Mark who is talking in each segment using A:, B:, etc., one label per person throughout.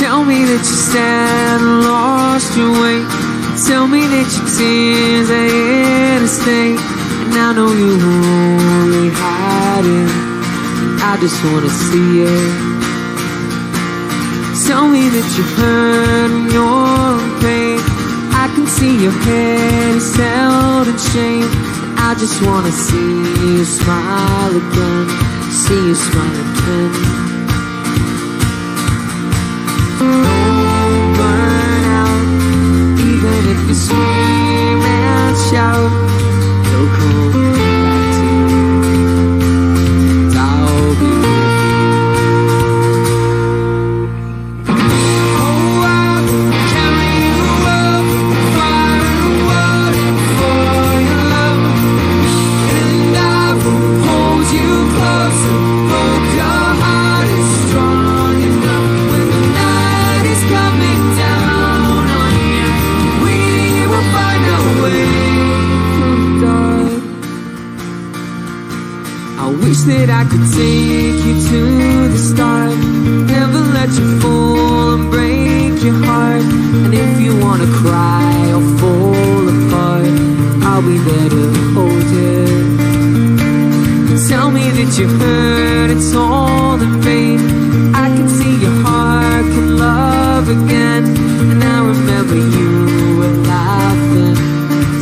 A: that you stand lost your way. Tell me that your tears are here to stay. And I know you're only hiding. And I just wanna see it. Tell me that you're hurt and you're in pain. I can see your head is held in shame. And I just wanna see you smile again. See you smile again. Even I wish that I could take you to the start. Never let you fall and break your heart. And if you wanna cry or fall apart, I'll be there to hold you. Tell me that you hurt, it's all in vain. I can see your heart can love again. And I remember you were laughing.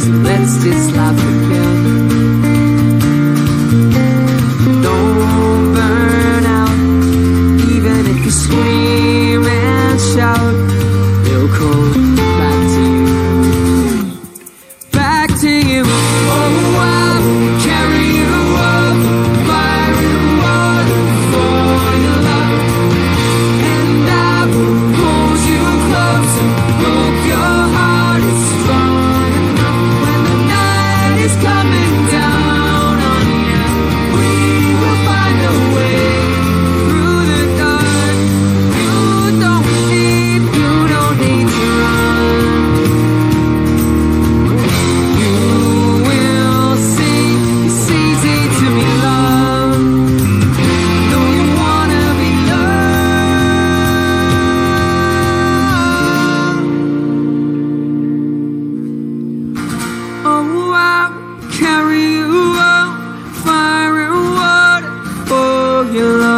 A: So let's just laugh again. To you. Oh, you love.